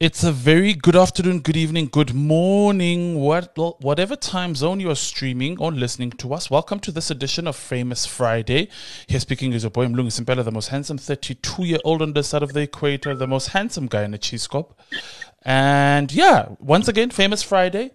It's a very good afternoon, good evening, good morning, what, whatever time zone you are streaming or listening to us. Welcome to this edition of Famous Friday. Here speaking is your boy Mlungi Simpela, the most handsome 32 year old on this side of the equator, the most handsome guy in the cheese scope. And yeah, once again, Famous Friday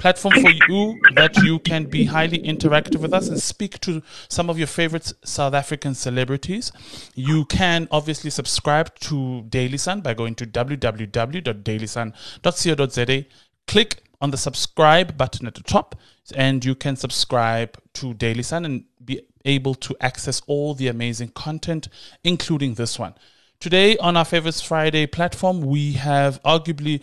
platform for you that you can be highly interactive with us and speak to some of your favorite South African celebrities. You can obviously subscribe to Daily Sun by going to www.dailysun.co.za. Click on the subscribe button at the top, and you can subscribe to Daily Sun and be able to access all the amazing content, including this one. Today on our Favorites Friday platform, we have arguably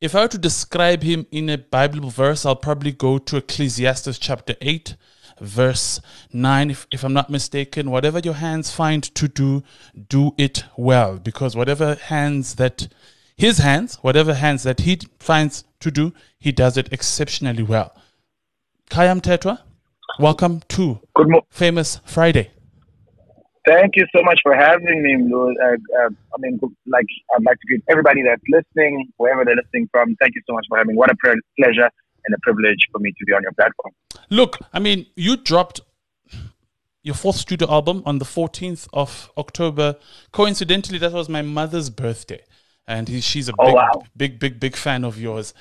if I were to describe him in a Bible verse, I'll probably go to Ecclesiastes chapter 8, verse 9, if, if I'm not mistaken. Whatever your hands find to do, do it well. Because whatever hands that, his hands, whatever hands that he finds to do, he does it exceptionally well. Khaya Mthethwa, welcome to Good mo- Famous Friday. Thank you so much for having me, Lou. Uh, uh, I mean, like I'd like to greet everybody that's listening, wherever they're listening from. Thank you so much for having. Me. What a pleasure and a privilege for me to be on your platform. Look, I mean, you dropped your fourth studio album on the 14th of October. Coincidentally, that was my mother's birthday, and he, she's a oh, big, wow. big, big, big fan of yours.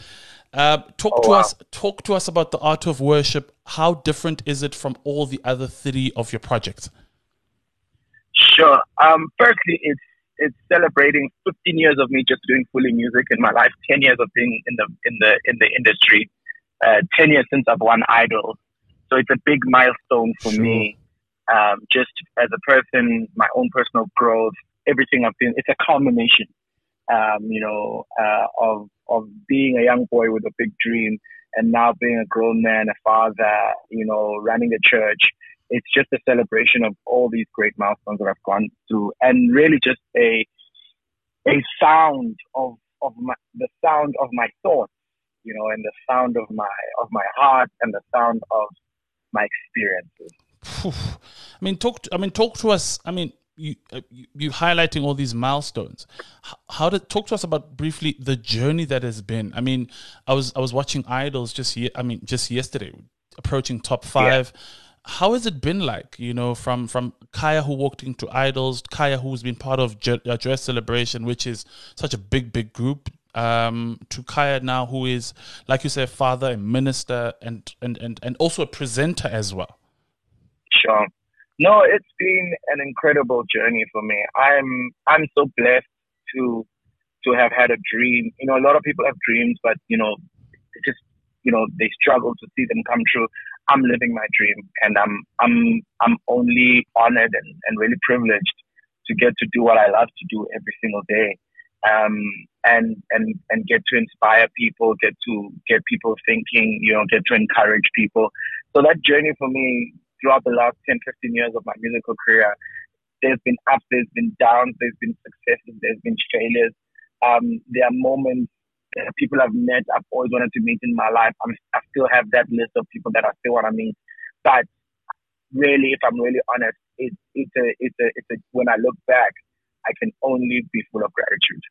Uh, talk oh, to wow. us. Talk to us about the art of worship. How different is it from all the other three of your projects? Sure. Um, firstly, it's it's celebrating 15 years of me just doing fully music in my life, 10 years of being in the in the in the industry, uh, 10 years since I've won Idol. So it's a big milestone for Sure. me. Um, just as a person, my own personal growth, everything I've been. It's a culmination, um, you know, uh, of of being a young boy with a big dream, and now being a grown man, a father, you know, running a church it's just a celebration of all these great milestones that I've gone through, and really just a a sound of of my the sound of my thoughts, you know, and the sound of my of my heart, and the sound of my experiences. I mean, talk. To, I mean, talk to us. I mean, you uh, you, you highlighting all these milestones. How did talk to us about briefly the journey that has been? I mean, I was I was watching Idols just I mean, just yesterday, approaching top five. How has it been like? You know, from from Khaya who walked into Idols, Khaya who's been part of Je- uh, Dress Celebration, which is such a big big group. Um, to Khaya now, who is like you said, father, a minister, and and and and also a presenter as well. Sure. No, it's been an incredible journey for me. I'm I'm so blessed to to have had a dream. You know, a lot of people have dreams, but you know, it just you know they struggle to see them come true. I'm living my dream, and I'm I'm I'm only honored and, and really privileged to get to do what I love to do every single day, um, and and and get to inspire people, get to get people thinking, you know, get to encourage people. So that journey for me throughout the last 10, 15 years of my musical career, there's been ups, there's been downs, there's been successes, there's been failures. Um, there are moments people I've met, I've always wanted to meet in my life. I'm, I still have that list of people that I still want to meet. But really, if I'm really honest, it, it's a, it's a, it's a, when I look back, I can only be full of gratitude.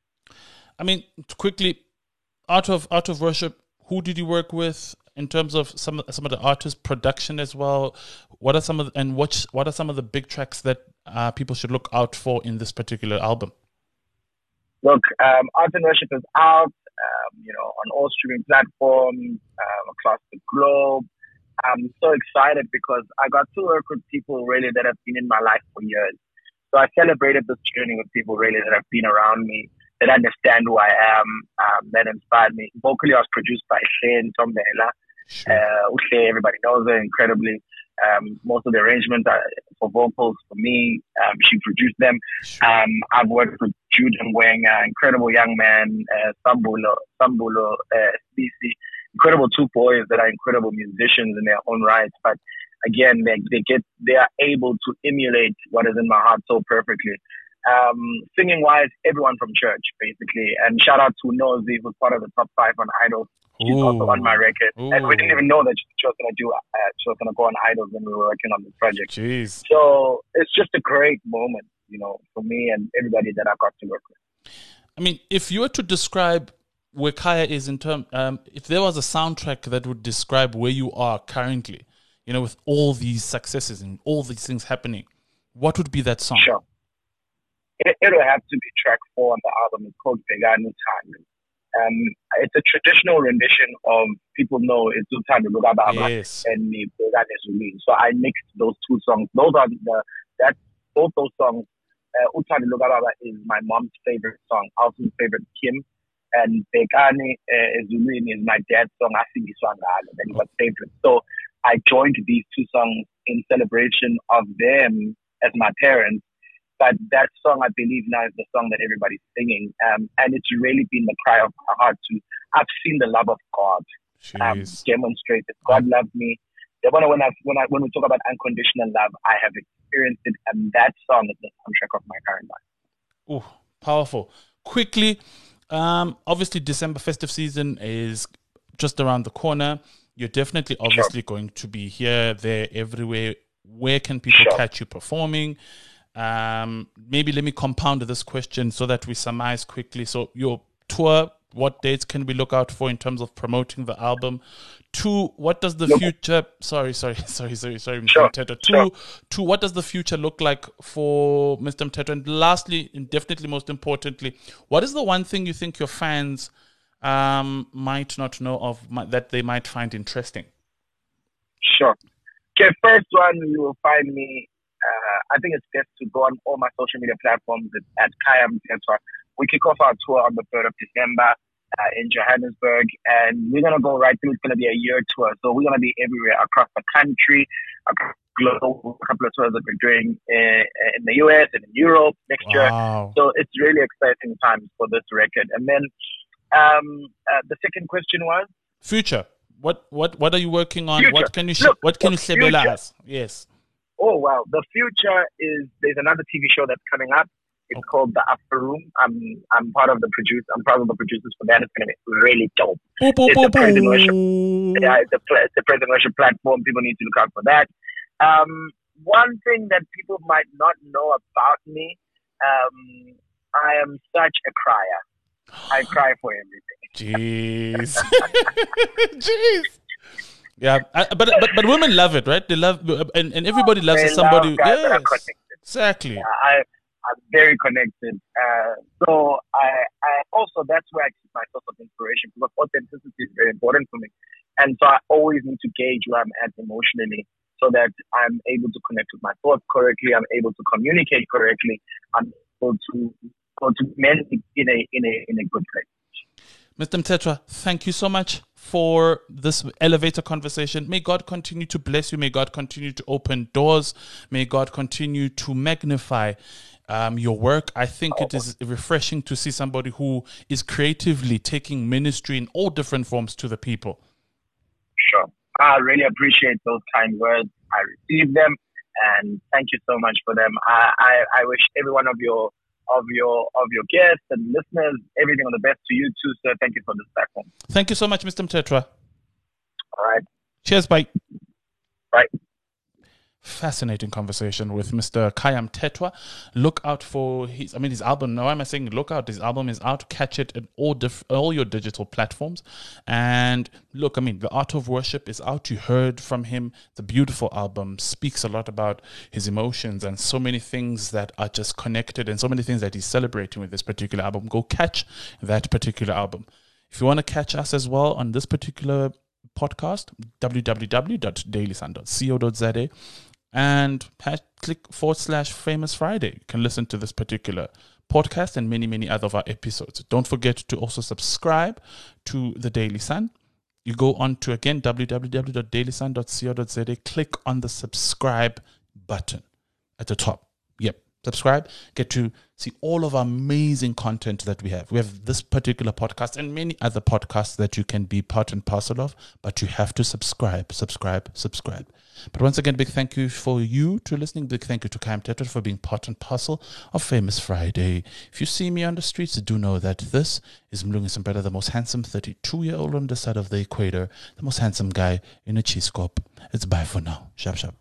I mean, quickly, out of Art of Worship, who did you work with in terms of some some of the artist production as well? What are some of the, and what what are some of the big tracks that uh, people should look out for in this particular album? Look, um, Art and Worship is out, um, you know, on all streaming platforms um, across the globe. I'm so excited because I got to work with people really that have been in my life for years. So I celebrated this journey with people really that have been around me, that understand who I am, um, that inspired me. Vocally, I was produced by Shane Tom Dela. Uh, Ushe, everybody knows her incredibly. Um, most of the arrangements are for vocals for me. Um, she produced them. Um, I've worked with Jude Ngwenga, incredible young man, uh, Sambulo, Sambulo, uh, incredible two boys that are incredible musicians in their own right. But again, they, they get, they are able to emulate what is in my heart so perfectly. Um, singing wise, everyone from church, basically. And shout out to Nosy, who's part of the top five on Idols. She's also on my record. And we didn't even know that she was going to do, uh, she was going to go on Idols when we were working on this project. Jeez. So it's just a great moment, you know, for me and everybody that I got to work with. I mean, if you were to describe where Khaya is in term, um, if there was a soundtrack that would describe where you are currently, you know, with all these successes and all these things happening, what would be that song? Sure. It, it'll have to be track four on the album. It's called Vegani Time. Um, it's a traditional rendition of people know it's Uthando Lukababa Yes. and me So I mixed those two songs. Those are the that both those songs. Uh, Lukababa is my mom's favorite song. Alton's favorite Kim. And Bekani uh, Zulini is my dad's song. I think it's. That was favorite. So I joined these two songs in celebration of them as my parents. But that song, I believe now is the song that everybody's singing. Um, and it's really been the cry of my heart to, I've seen the love of God um, demonstrated. God loved me. The one when I when I when we talk about unconditional love, I have experienced it, and that song is the soundtrack of my current life. Ooh, powerful. Quickly, um, obviously December festive season is just around the corner. You're definitely obviously going to be here, there, everywhere. Where can people Sure. catch you performing? Um, maybe let me compound this question so that we surmise quickly. So your tour, what dates can we look out for in terms of promoting the album? Two, what does the Look- future? Sorry, sorry, sorry, sorry, sorry, Mr. Sure, Mthethwa. Two, sure. two, what does the future look like for Mr. Mthethwa? And lastly, and definitely most importantly, what is the one thing you think your fans um, might not know of that they might find interesting? Sure. Okay, first one, you will find me. Uh, I think it's best to go on all my social media platforms at, Khaya Mthethwa. We kick off our tour on the 3rd of December uh, in Johannesburg, and we're going to go right through. It's going to be a year tour. So we're going to be everywhere across the country, across the globe. A couple of tours that we're doing in, in the US and in Europe next year. So it's really exciting times for this record. And then um, uh, the second question was Future. What what what are you working on? Future. What can you sh- Look, what can you future. us? Yes. Oh wow, the future is there's another TV show that's coming up. It's called The Upper Room. I'm I'm part of the produce. I'm part of the producers for that. It's gonna be really dope. Boop, boop, It's a present boop. Yeah, it's a it's a present worship platform. People need to look out for that. Um, one thing that people might not know about me, um, I am such a crier. I cry for everything. Jeez. Jeez. Yeah, I, but but but women love it, right? They love and, and everybody loves They somebody. love guys that are yes, connected. exactly. I I'm very connected. Uh, so I, I also that's where I keep my source of inspiration because authenticity is very important for me, and so I always need to gauge where I'm at emotionally so that I'm able to connect with my thoughts correctly. I'm able to communicate correctly. I'm able to go to men in a in a in a good place. Mr. Mthethwa, thank you so much for this elevator conversation. May God continue to bless you. May God continue to open doors. May God continue to magnify um, your work. I think it is refreshing to see somebody who is creatively taking ministry in all different forms to the people. Sure. I really appreciate those kind words. I receive them, and thank you so much for them. I, I, I wish every one of your of your of your guests and listeners everything on the best to you too, sir. Thank you for this platform. Thank you so much, Mr. Mthethwa. All right. Cheers, bye. Bye. Fascinating conversation with Mr. Khaya Mthethwa. Look out for his, I mean, his album. No, why am I saying look out? His album is out. Catch it at all, all your digital platforms. And look, I mean, The Art of Worship is out. You heard from him. The beautiful album. Speaks a lot about his emotions and so many things that are just connected and so many things that he's celebrating with this particular album. Go catch that particular album. If you want to catch us as well on this particular podcast, www.dailysun.co.za and click forward slash famous Friday. You can listen to this particular podcast and many, many other of our episodes. Don't forget to also subscribe to the Daily Sun. You go on to again www.dailysun.co.za, click on the subscribe button at the top. Subscribe. Get to see all of our amazing content that we have. We have this particular podcast and many other podcasts that you can be part and parcel of, but you have to subscribe, subscribe, subscribe. But once again, big thank you for you to listening. Big thank you to Khaya Mthethwa for being part and parcel of Famous Friday. If you see me on the streets, do know that this is Mlungi Sampeta, the most handsome 32 year old on the side of the equator, the most handsome guy in a cheese cup. It's bye for now. Shap shap.